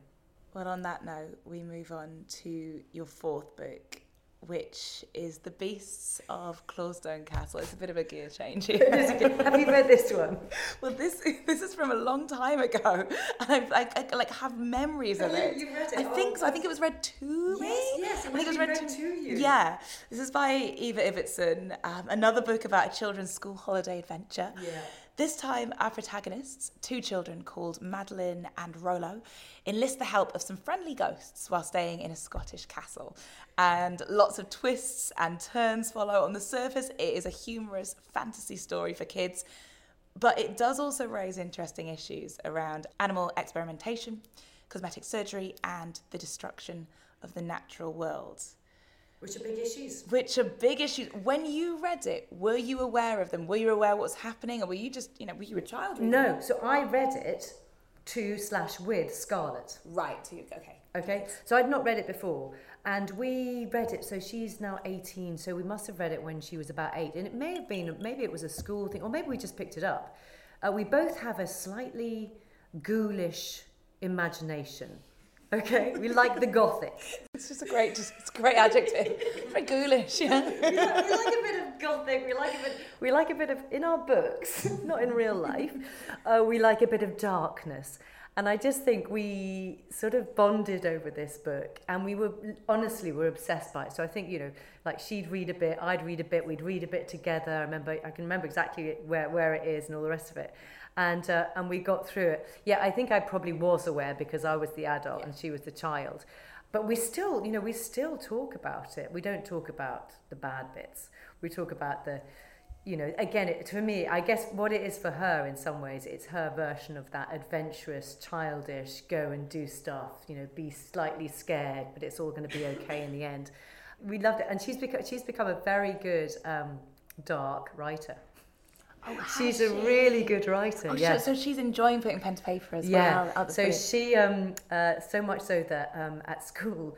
Well, on that note, we move on to your fourth book, which is The Beasts of Clawstone Castle. It's a bit of a gear change (laughs) here. have you read this one? (laughs) Well, this (laughs) this is from a long time ago, and I've, I, I like have memories of it. You read it? I think so. I think it was read to me. Yes, yes. I think it was read, read to, to, you. Yeah, this is by Eva Ibbotson. Um, another book about a children's school holiday adventure. Yeah. This time, our protagonists, two children called Madeline and Rollo, enlist the help of some friendly ghosts while staying in a Scottish castle. And lots of twists and turns follow. On the surface, it is a humorous fantasy story for kids, but it does also raise interesting issues around animal experimentation, cosmetic surgery, and the destruction of the natural world. Which are big issues. Which are big issues. When you read it, were you aware of them? Were you aware what was happening, or were you just, you know, were you a child? No, so I read it to slash with Scarlett. Right. Okay. Okay, so I'd not read it before, and we read it. So she's now 18, so we must have read it when she was about eight, and it may have been, maybe it was a school thing, or maybe we just picked it up. Uh, we both have a slightly ghoulish imagination. Okay, we like the gothic. It's just a great, just it's a great adjective. Very ghoulish. Yeah. we, like, we like a bit of gothic. We like a bit. We like a bit of in our books, (laughs) not in real life. Uh, we like a bit of darkness, and I just think we sort of bonded over this book, and we were honestly were obsessed by it. So I think you know, like she'd read a bit, I'd read a bit, we'd read a bit together. I remember, I can remember exactly where where it is and all the rest of it. And, uh, and we got through it. Yeah, I think I probably was aware because I was the adult Yeah. and she was the child. But we still, you know, we still talk about it. We don't talk about the bad bits. We talk about the, you know, again, it, for me, I guess what it is for her in some ways, it's her version of that adventurous, childish, go and do stuff, you know, be slightly scared, but it's all going to be okay in the end. We loved it. And she's become, she's become a very good um, dark writer. Oh, She's a she? really good writer. Oh, yeah. so, so she's enjoying putting pen to paper as Yeah. well. So brilliant. she, um, uh, so much so that um, at school,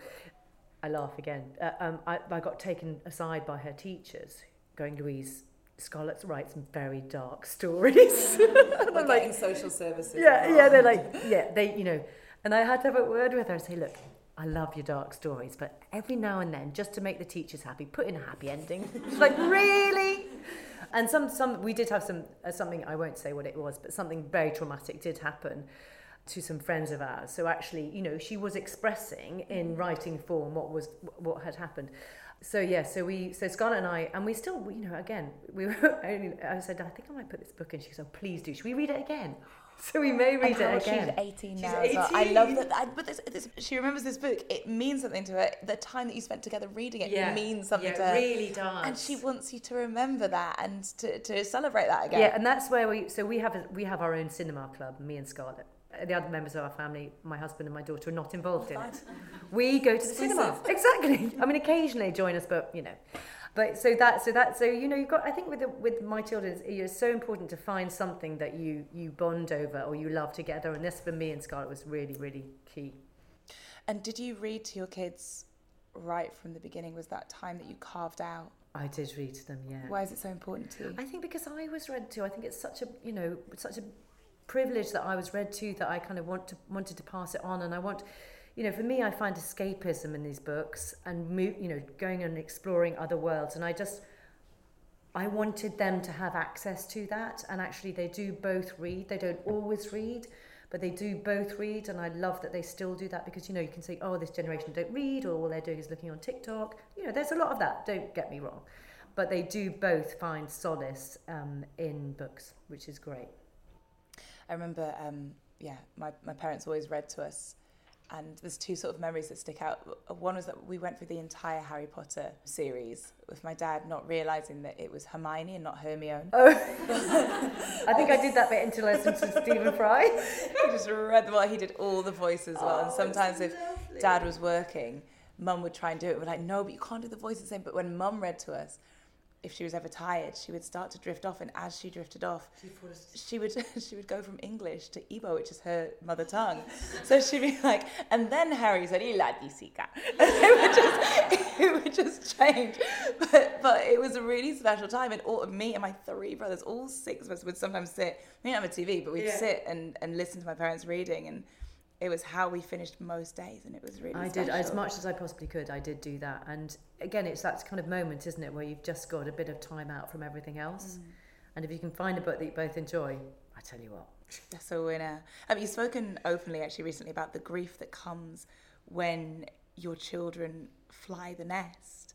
I laugh again. Uh, um, I, I got taken aside by her teachers, going, Louise, Scarlett writes some very dark stories. (laughs) I'm like, social services. yeah, yeah. They're like, (laughs) yeah, they, you know. And I had to have a word with her and say, look, I love your dark stories, but every now and then, just to make the teachers happy, put in a happy ending. She's (laughs) like, really? And some, some, we did have some, uh, something, I won't say what it was, but something very traumatic did happen to some friends of ours. So actually, you know, she was expressing in writing form what was, what had happened. So yeah, so we, so Scarlett and I, and we still, you know, again, we were (laughs) only, I said, I think I might put this book in. She said, oh, please do. Should we read it again? (laughs) So we may read And it again. She's 18 She's now. as well. I love that. I, but this, this, she remembers this book. It means something to her. The time that you spent together reading it means something yeah, to her. really does. And she wants you to remember that and to, to celebrate that again. Yeah, and that's where we. So we have a, we have our own cinema club. Me and Scarlett. The other members of our family, my husband and my daughter, are not involved in it. We go to the cinema. Exactly. I mean, occasionally join us, but you know. But so that so that so you know you've got I think with the, with my children it's, so important to find something that you you bond over or you love together and this for me and Scarlett was really really key. And did you read to your kids right from the beginning? Was that time that you carved out? I did read to them, yeah. Why is it so important to you? I think because I was read to, I think it's such a you know such a privilege that I was read to that I kind of want to wanted to pass it on, and I want, you know, for me I find escapism in these books and you know, going and exploring other worlds, and I just. I wanted them to have access to that, and actually, they do both read. They don't always read, but they do both read, and I love that they still do that because you know you can say, oh, this generation don't read, or all they're doing is looking on TikTok. You know, there's a lot of that. Don't get me wrong, but they do both find solace um, in books, which is great. I remember, um, yeah, my, my parents always read to us, and there's two sort of memories that stick out. One was that we went through the entire Harry Potter series with my dad, not realizing that it was Hermione and not Hermione. Oh, (laughs) I think I did that bit until I listened to Stephen Fry. (laughs) he just read them all. He did all the voices well. and Oh, sometimes it's if dad was working, mum would try and do it. We're like, no, but you can't do the voices the same. But when mum read to us, if she was ever tired, she would start to drift off, and as she drifted off, she would (laughs) she would go from English to Igbo, which is her mother tongue. So she'd be like, and then Harry said, "Ila disika," and (laughs) it would just (laughs) it would just change. But but it was a really special time, and all of me and my three brothers, all six of us, would sometimes sit. We didn't have a TV, but we'd Yeah. sit and and listen to my parents reading, and it was how we finished most days, and it was really. I did as much as I possibly could. I did do that, and again, it's that kind of moment, isn't it, where you've just got a bit of time out from everything else, mm. and if you can find a book that you both enjoy, I tell you what. That's a winner. I mean, you've spoken openly actually recently about the grief that comes when your children fly the nest.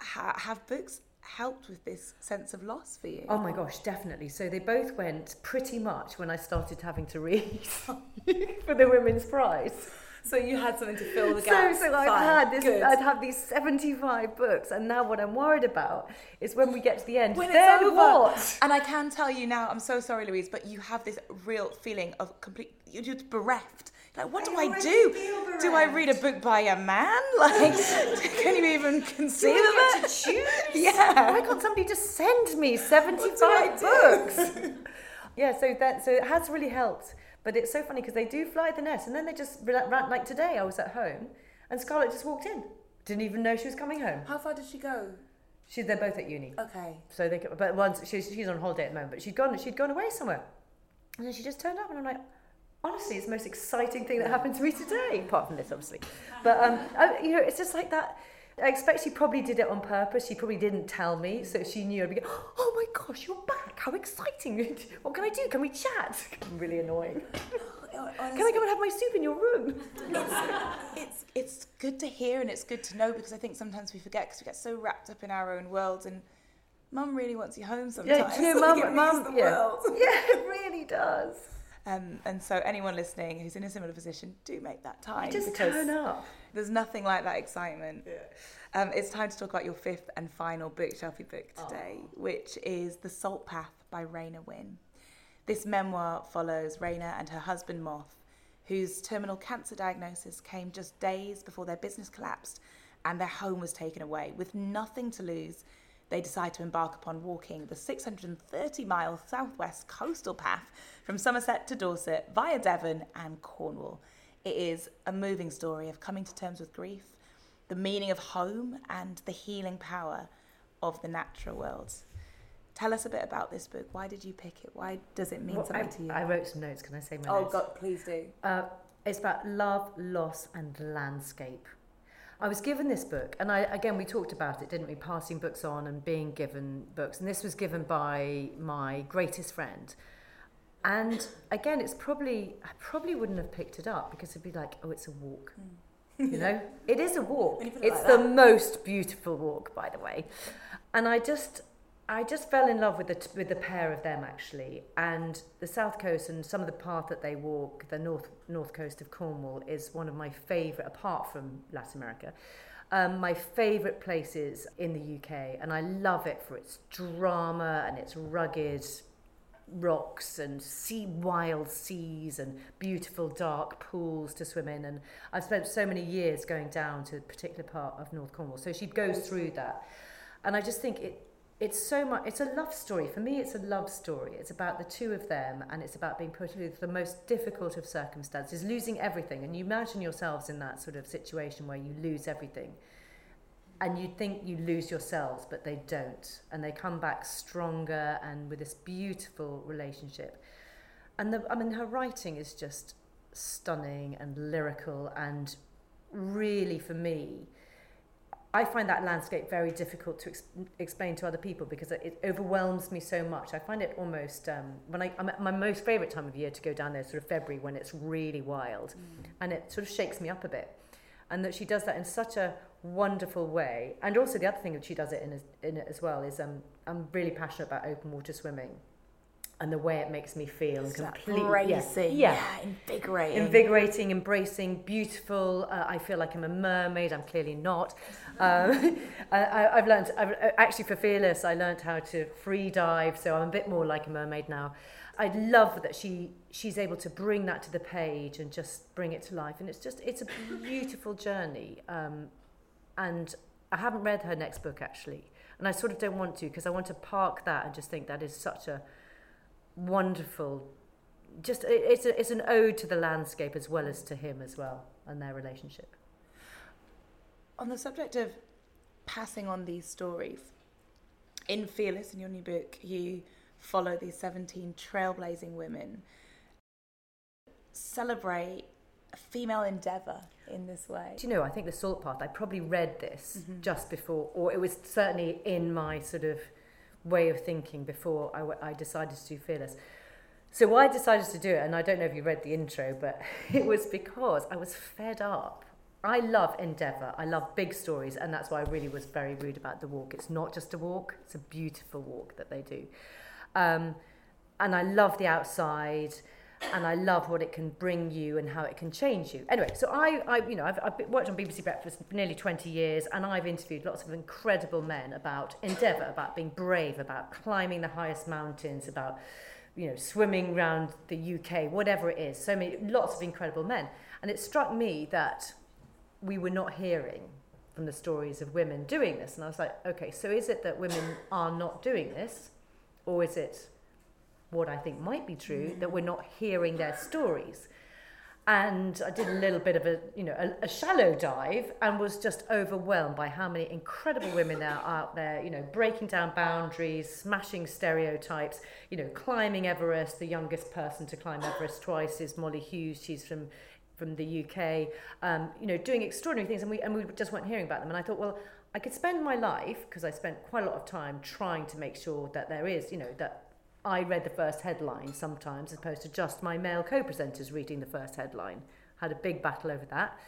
Ha- have books helped with this sense of loss for you. Oh my gosh, definitely. So they both went pretty much when I started having to read (laughs) for the Women's Prize. (laughs) So you had something to fill the (laughs) So, gaps. so I've Fine. had this. Good. I'd have these seventy-five books, and now what I'm worried about is when we get to the end. When it's over. what? And I can tell you now, I'm so sorry, Louise, but you have this real feeling of complete. You're just bereft. Like, what do I I do? Do I read a book by a man? (laughs) Like, can you even conceive of it? to choose? Yeah. Why can't somebody just send me seventy-five books? yeah, so that so it has really helped. But it's so funny because they do fly the nest, and then they just ran, like today. I was at home, and Scarlett just walked in. Didn't even know she was coming home. How far did she go? She, they're both at uni. Okay. So they, but once she's, she's on holiday at the moment, but she'd gone, she'd gone away somewhere, and then she just turned up, and I'm like, honestly, it's the most exciting thing that happened to me today, apart from this, obviously. But um, I, you know, it's just like that. I expect she probably did it on purpose. She probably didn't tell me, so she knew I'd be going, oh my gosh, you're back! How exciting! (laughs) What can I do? Can we chat? (laughs) really annoying. (laughs) Can I come and have my soup in your room? it's it's good to hear and it's good to know because I think sometimes we forget because we get so wrapped up in our own worlds and mum really wants you home sometimes. Yeah, you know, mum, mum, yeah, yeah, it really does. Um, and so anyone listening who's in a similar position, do make that time Just because turn up. there's nothing like that excitement. Um, it's time to talk about your fifth and final bookshelfie book today, which is The Salt Path by Raynor Winn. This memoir follows Raynor and her husband Moth, whose terminal cancer diagnosis came just days before their business collapsed and their home was taken away. With nothing to lose, they decide to embark upon walking the 630 mile southwest coastal path from Somerset to Dorset via Devon and Cornwall. It is a moving story of coming to terms with grief, the meaning of home, and the healing power of the natural world. Tell us a bit about this book. Why did you pick it? Why does it mean Well, something I, to you? I wrote some notes. Can I say my Oh notes? God, please do. Uh, it's about love, loss, and landscape. I was given this book, and I again we talked about it, didn't we? Passing books on and being given books, and this was given by my greatest friend. And again, it's probably I probably wouldn't have picked it up because it'd be like, oh, it's a walk. Hmm. You (laughs) know, it is a walk. When you put it It's like the most beautiful walk, by the way. And I just, I just fell in love with the with the pair of them actually. And the south coast and some of the path that they walk, the north north coast of Cornwall, is one of my favourite, apart from Latin America. Um, my favourite places in the UK, and I love it for its drama and its rugged rocks and sea wild seas and beautiful dark pools to swim in and I've spent so many years going down to a particular part of North Cornwall so she goes through that and I just think it it's so much it's a love story for me it's a love story it's about the two of them and it's about being put through the most difficult of circumstances losing everything and you imagine yourselves in that sort of situation where you lose everything and you think you lose yourselves, but they don't. And they come back stronger and with this beautiful relationship. And the, I mean, her writing is just stunning and lyrical, and really, for me, I find that landscape very difficult to ex- explain to other people because it, it overwhelms me so much. I find it almost um, when I I'm at my most favourite time of year to go down there, sort of February when it's really wild, and it sort of shakes me up a bit. And that she does that in such a wonderful way. And also the other thing that she does it in, is, in it as well is um, I'm really passionate about open water swimming, and the way it makes me feel and completely yeah, Bracing, yeah, yeah, invigorating. invigorating, embracing, beautiful. Uh, I feel like I'm a mermaid. I'm clearly not. (laughs) Um, (laughs) I, I've learned, I've, uh, actually for Fearless, I learned how to free dive, so I'm a bit more like a mermaid now. I love that she she's able to bring that to the page and just bring it to life, and it's just it's a beautiful journey. Um, and I haven't read her next book actually, and I sort of don't want to because I want to park that and just think that is such a wonderful just it, it's a, it's an ode to the landscape as well as to him as well and their relationship. On the subject of passing on these stories, in Fearless, in your new book, you follow these 17 trailblazing women, celebrate female endeavour in this way. Do you know? I think the Salt Path. I probably read this mm-hmm. just before, or it was certainly in my sort of way of thinking before I, decided to do Fearless. So why I decided to do it, and I don't know if you read the intro, but (laughs) it was because I was fed up I love endeavour. I love big stories, and that's why I really was very rude about the walk. It's not just a walk; it's a beautiful walk that they do. Um, and I love the outside and I love what it can bring you and how it can change you. Anyway, so I, I you know, I've, I've worked on BBC Breakfast for nearly 20 years and I've interviewed lots of incredible men about endeavour, about being brave, about climbing the highest mountains, about, you know, swimming around the UK, whatever it is. So many, lots of incredible men. And it struck me that we were not hearing from the stories of women doing this. And I was like, okay, so is it that women are not doing this? Or is it what I think might be true, that we're not hearing their stories. And I did a little bit of a, you know, a, a shallow dive and was just overwhelmed by how many incredible women there are out there, you know, breaking down boundaries, smashing stereotypes, you know, climbing Everest. The youngest person to climb Everest twice is Mollie Hughes. She's from from the UK, um, you know, doing extraordinary things, and we and we just weren't hearing about them. And I thought, well, I could spend my life because I spent quite a lot of time trying to make sure that there is, you know, that I read the first headline sometimes as opposed to just my male co-presenters reading the first headline. Had a big battle over that.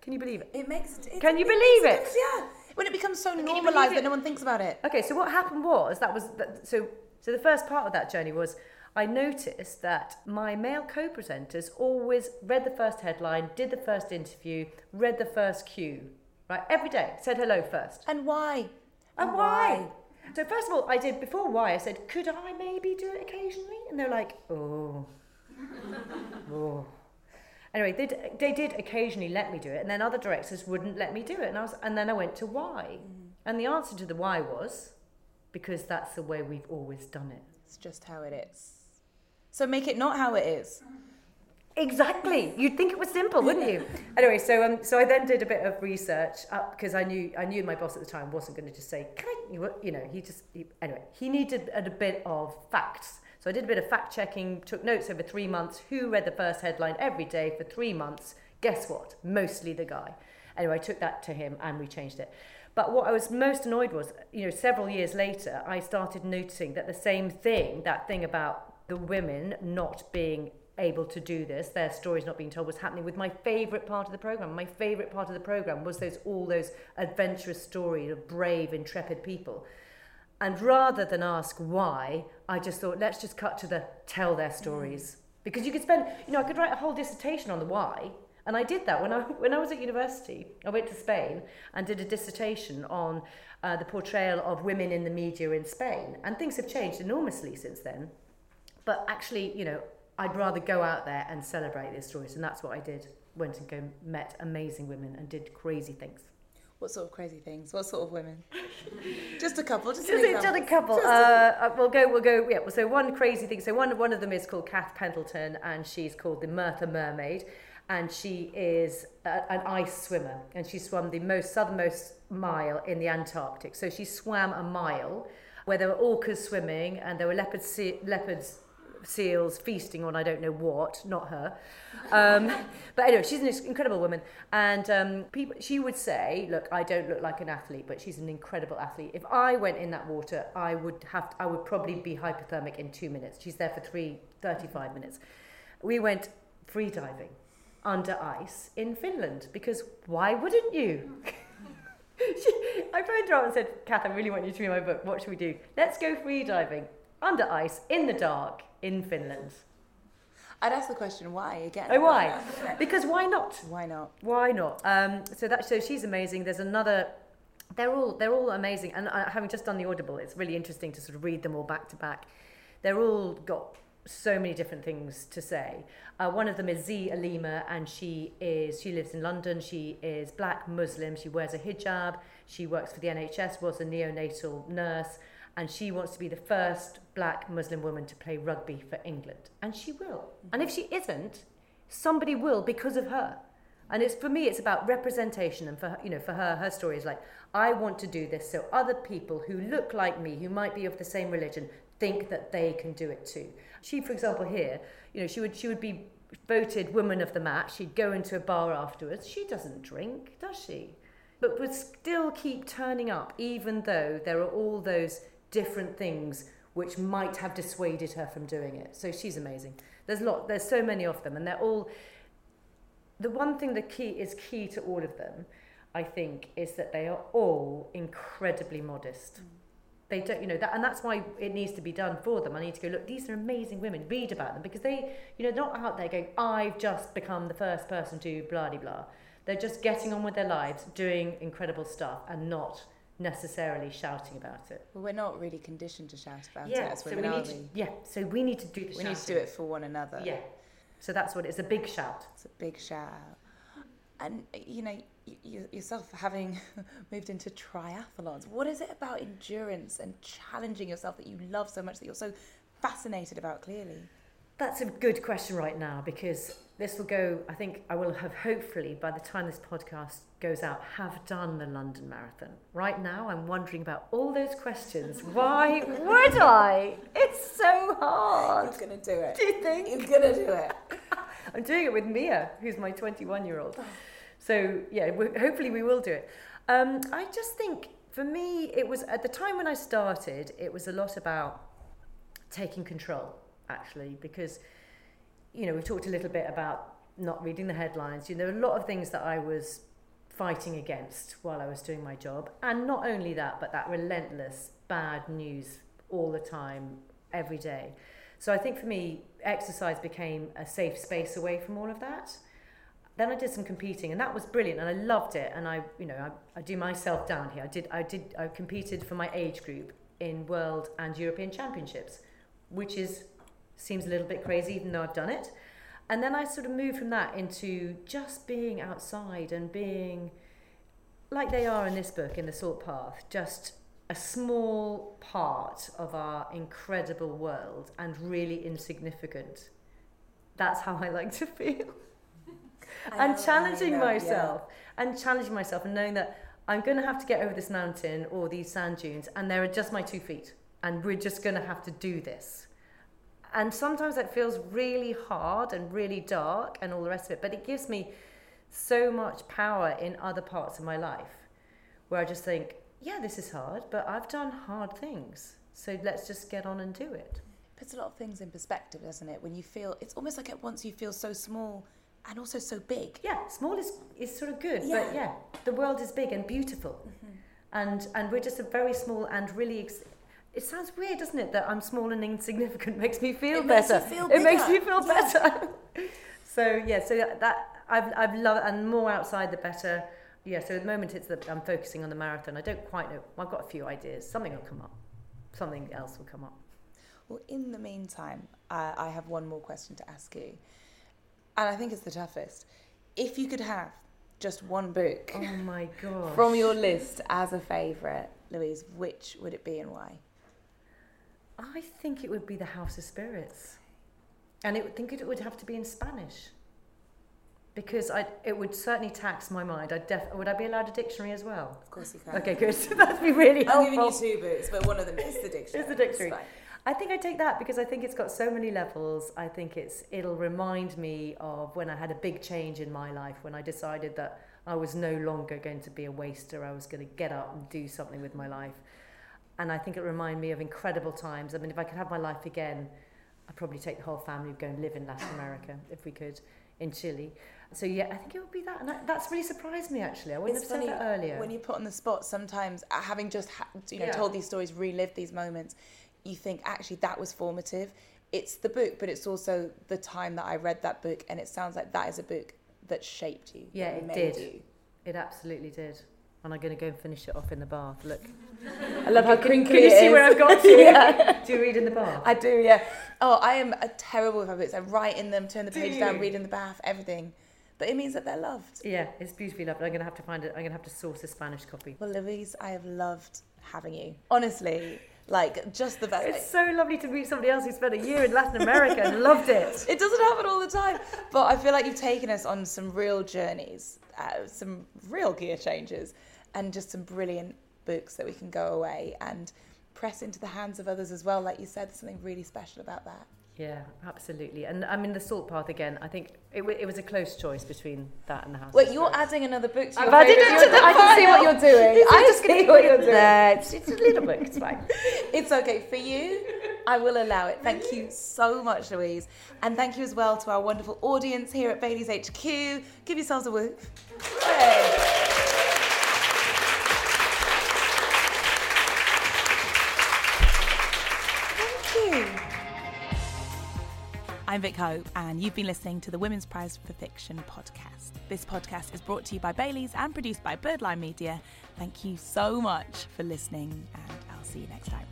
Can you believe it? It makes it. Can you believe it? Makes, yeah. When it becomes so normalised that no one thinks about it. Okay, so what happened was that was that, so so the first part of that journey was I noticed that my male co-presenters always read the first headline, did the first interview, read the first cue, right? Every day, said hello first. And why? And why? So first of all, I did before why I said, could I maybe do it occasionally? And they're like, oh, oh. Anyway, they, d- they did occasionally let me do it, and then other directors wouldn't let me do it, and I was, and then I went to why, mm-hmm. and the answer to the why was, because that's the way we've always done it. It's just how it is. So make it not how it is. Exactly. You'd think it was simple, wouldn't you? (laughs) anyway, so um, so I then did a bit of research up because I knew I knew my boss at the time wasn't going to just say, "Can I?" You, you know, he just he, anyway. He needed a, a bit of facts, so I did a bit of fact checking, took notes over three months. Who read the first headline every day for three months? Guess what? Mostly the guy. Anyway, I took that to him and we changed it. But what I was most annoyed was, you know, several years later, I started noticing that the same thing, that thing about the women not being able to do this, their stories not being told, was happening with my favourite part of the programme. My favourite part of the programme was those all those adventurous stories of brave, intrepid people. And rather than ask why, I just thought, let's just cut to the tell their stories. Because you could spend, you know, I could write a whole dissertation on the why. And I did that when I, (laughs) when I was at university. I went to Spain and did a dissertation on uh, the portrayal of women in the media in Spain. And things have changed enormously since then. But actually, you know, I'd rather go out there and celebrate these stories. And that's what I did. Went and go met amazing women and did crazy things. What sort of crazy things? What sort of women? (laughs) just a couple. Just, Just, just a couple. Just a- Uh, uh, we'll go. We'll go. Yeah. So one crazy thing. So one one of them is called Kath Pendleton, and she's called the Merthyr Mermaid, and she is a, an ice swimmer, and she swam the most southernmost mile in the Antarctic. So she swam a mile where there were orcas swimming, and there were leopard leopards seals feasting on I don't know what, not her. Um, (laughs) but anyway, she's an incredible woman, and um, people, she would say, "Look, I don't look like an athlete, but she's an incredible athlete. If I went in that water, I would have, I would probably be hypothermic in two minutes. She's there for three, 35 minutes. We went free diving under ice in Finland because why wouldn't you?" (laughs) She, I phoned her up and said, Kath, I really want you to read my book. What should we do? Let's go free diving under ice in the dark in Finland. I'd ask the question why again. Oh, why? (laughs) Because why not? Why not? Why not? Um, so that so she's amazing. There's another. They're all they're all amazing. And uh, having just done the Audible, it's really interesting to sort of read them all back to back. They're all got so many different things to say. Uh, one of them is Z Alema, and she is she lives in London. She is black Muslim. She wears a hijab. She works for the NHS. Was a neonatal nurse, and she wants to be the first black Muslim woman to play rugby for England, and she will. And if she isn't, somebody will because of her. And it's for me, it's about representation, and for her, you know, for her, her story is like, I want to do this so other people who look like me, who might be of the same religion, think that they can do it too. She, for example, here, you know, she would she would be voted woman of the match. She'd go into a bar afterwards. She doesn't drink, does she? But would still keep turning up, even though there are all those different things which might have dissuaded her from doing it. So she's amazing. There's lot. There's so many of them, and they're all the one thing the key is key to all of them, I think, is that they are all incredibly modest. Mm. They don't, you know, that, and that's why it needs to be done for them. I need to go, look, these are amazing women, read about them because they, you know, they're not out there going, I've just become the first person to blah, blah, blah. They're just getting on with their lives, doing incredible stuff, and not necessarily shouting about it. Well, we're not really conditioned to shout about yeah, it as women, so we need to, Yeah, so we need to do the We shouting. need to do it for one another. Yeah. So that's what it's a big shout. It's a big shout. And you know, you, yourself having (laughs) moved into triathlons, what is it about endurance and challenging yourself that you love so much that you're so fascinated about? Clearly, that's a good question right now because this will go. I think I will have hopefully by the time this podcast goes out have done the London Marathon. Right now, I'm wondering about all those questions. Why (laughs) would I? It's so hard. You're gonna do it. Do you think you're gonna do it? (laughs) I'm doing it with Mia, who's my 21 year old. So yeah, hopefully we will do it. Um, I just think for me, it was at the time when I started, it was a lot about taking control actually, because you know we talked a little bit about not reading the headlines. You know, there were a lot of things that I was fighting against while I was doing my job, and not only that, but that relentless bad news all the time, every day. So I think for me, exercise became a safe space away from all of that then I did some competing and that was brilliant and I loved it and I you know I, I do myself down here I did I did I competed for my age group in world and European championships which is seems a little bit crazy even though I've done it and then I sort of moved from that into just being outside and being like they are in this book in the salt path just a small part of our incredible world and really insignificant that's how I like to feel (laughs) and challenging myself yeah. and challenging myself and knowing that I'm going to have to get over this mountain or these sand dunes and there are just my two feet and we're just going to have to do this. And sometimes that feels really hard and really dark and all the rest of it, but it gives me so much power in other parts of my life where I just think, yeah, this is hard, but I've done hard things. So let's just get on and do it. It puts a lot of things in perspective, doesn't it? When you feel, it's almost like at once you feel so small and also so big. Yeah, small is, is sort of good, yeah. but yeah, the world is big and beautiful. Mm-hmm. And, and we're just a very small and really. Ex- it sounds weird, doesn't it, that I'm small and insignificant (laughs) makes me feel it better. Makes feel it makes me feel yeah. better. (laughs) so yeah, so that I've I've loved and more outside the better. Yeah, so at the moment it's that I'm focusing on the marathon. I don't quite know. I've got a few ideas. Something will come up. Something else will come up. Well, in the meantime, uh, I have one more question to ask you and I think it's the toughest. If you could have just one book, oh my god, (laughs) from your list as a favourite, Louise, which would it be and why? I think it would be The House of Spirits, and I think it would have to be in Spanish. Because I, it would certainly tax my mind. I def, would I be allowed a dictionary as well? Of course you can. Okay, good. (laughs) That'd be really helpful. I'm giving you two books, but one of them is the (laughs) dictionary. it's the dictionary. It's I think I take that because I think it's got so many levels. I think it's it'll remind me of when I had a big change in my life when I decided that I was no longer going to be a waster. I was going to get up and do something with my life. And I think it remind me of incredible times. I mean, if I could have my life again, I'd probably take the whole family and go and live in Latin America if we could, in Chile. So yeah, I think it would be that, and that, that's really surprised me actually. I wouldn't it's have funny, said that earlier. When you put on the spot, sometimes uh, having just ha- you know yeah. told these stories, relived these moments, you think actually that was formative. It's the book, but it's also the time that I read that book, and it sounds like that is a book that shaped you. Yeah, it did. You. It absolutely did. And I'm going to go and finish it off in the bath. Look, I love how crinkly Can you see where I've got to? (laughs) yeah. Do you read in the bath? I do. Yeah. Oh, I am a terrible with my books. I write in them, turn the page down, read in the bath, everything but it means that they're loved. Yeah, it's beautifully loved. I'm going to have to find it. I'm going to have to source a Spanish copy. Well, Louise, I have loved having you. Honestly, like just the best. It's so lovely to meet somebody else who spent a year in Latin America and loved it. (laughs) It doesn't happen all the time, but I feel like you've taken us on some real journeys, uh, some real gear changes, and just some brilliant books that we can go away and press into the hands of others as well. Like you said, there's something really special about that. Yeah, absolutely. And I mean, the Salt Path again, I think it, w- it was a close choice between that and the House. Wait, you're adding another book to your I've added it to the I can see what you're doing. I'm just going to see what you're doing. There, it's, it's a little book, it's fine. (laughs) it's okay. For you, I will allow it. Thank you so much, Louise. And thank you as well to our wonderful audience here at Bailey's HQ. Give yourselves a. Hey. I'm Vick Hope, and you've been listening to the Women's Prize for Fiction podcast. This podcast is brought to you by Bailey's and produced by Birdline Media. Thank you so much for listening, and I'll see you next time.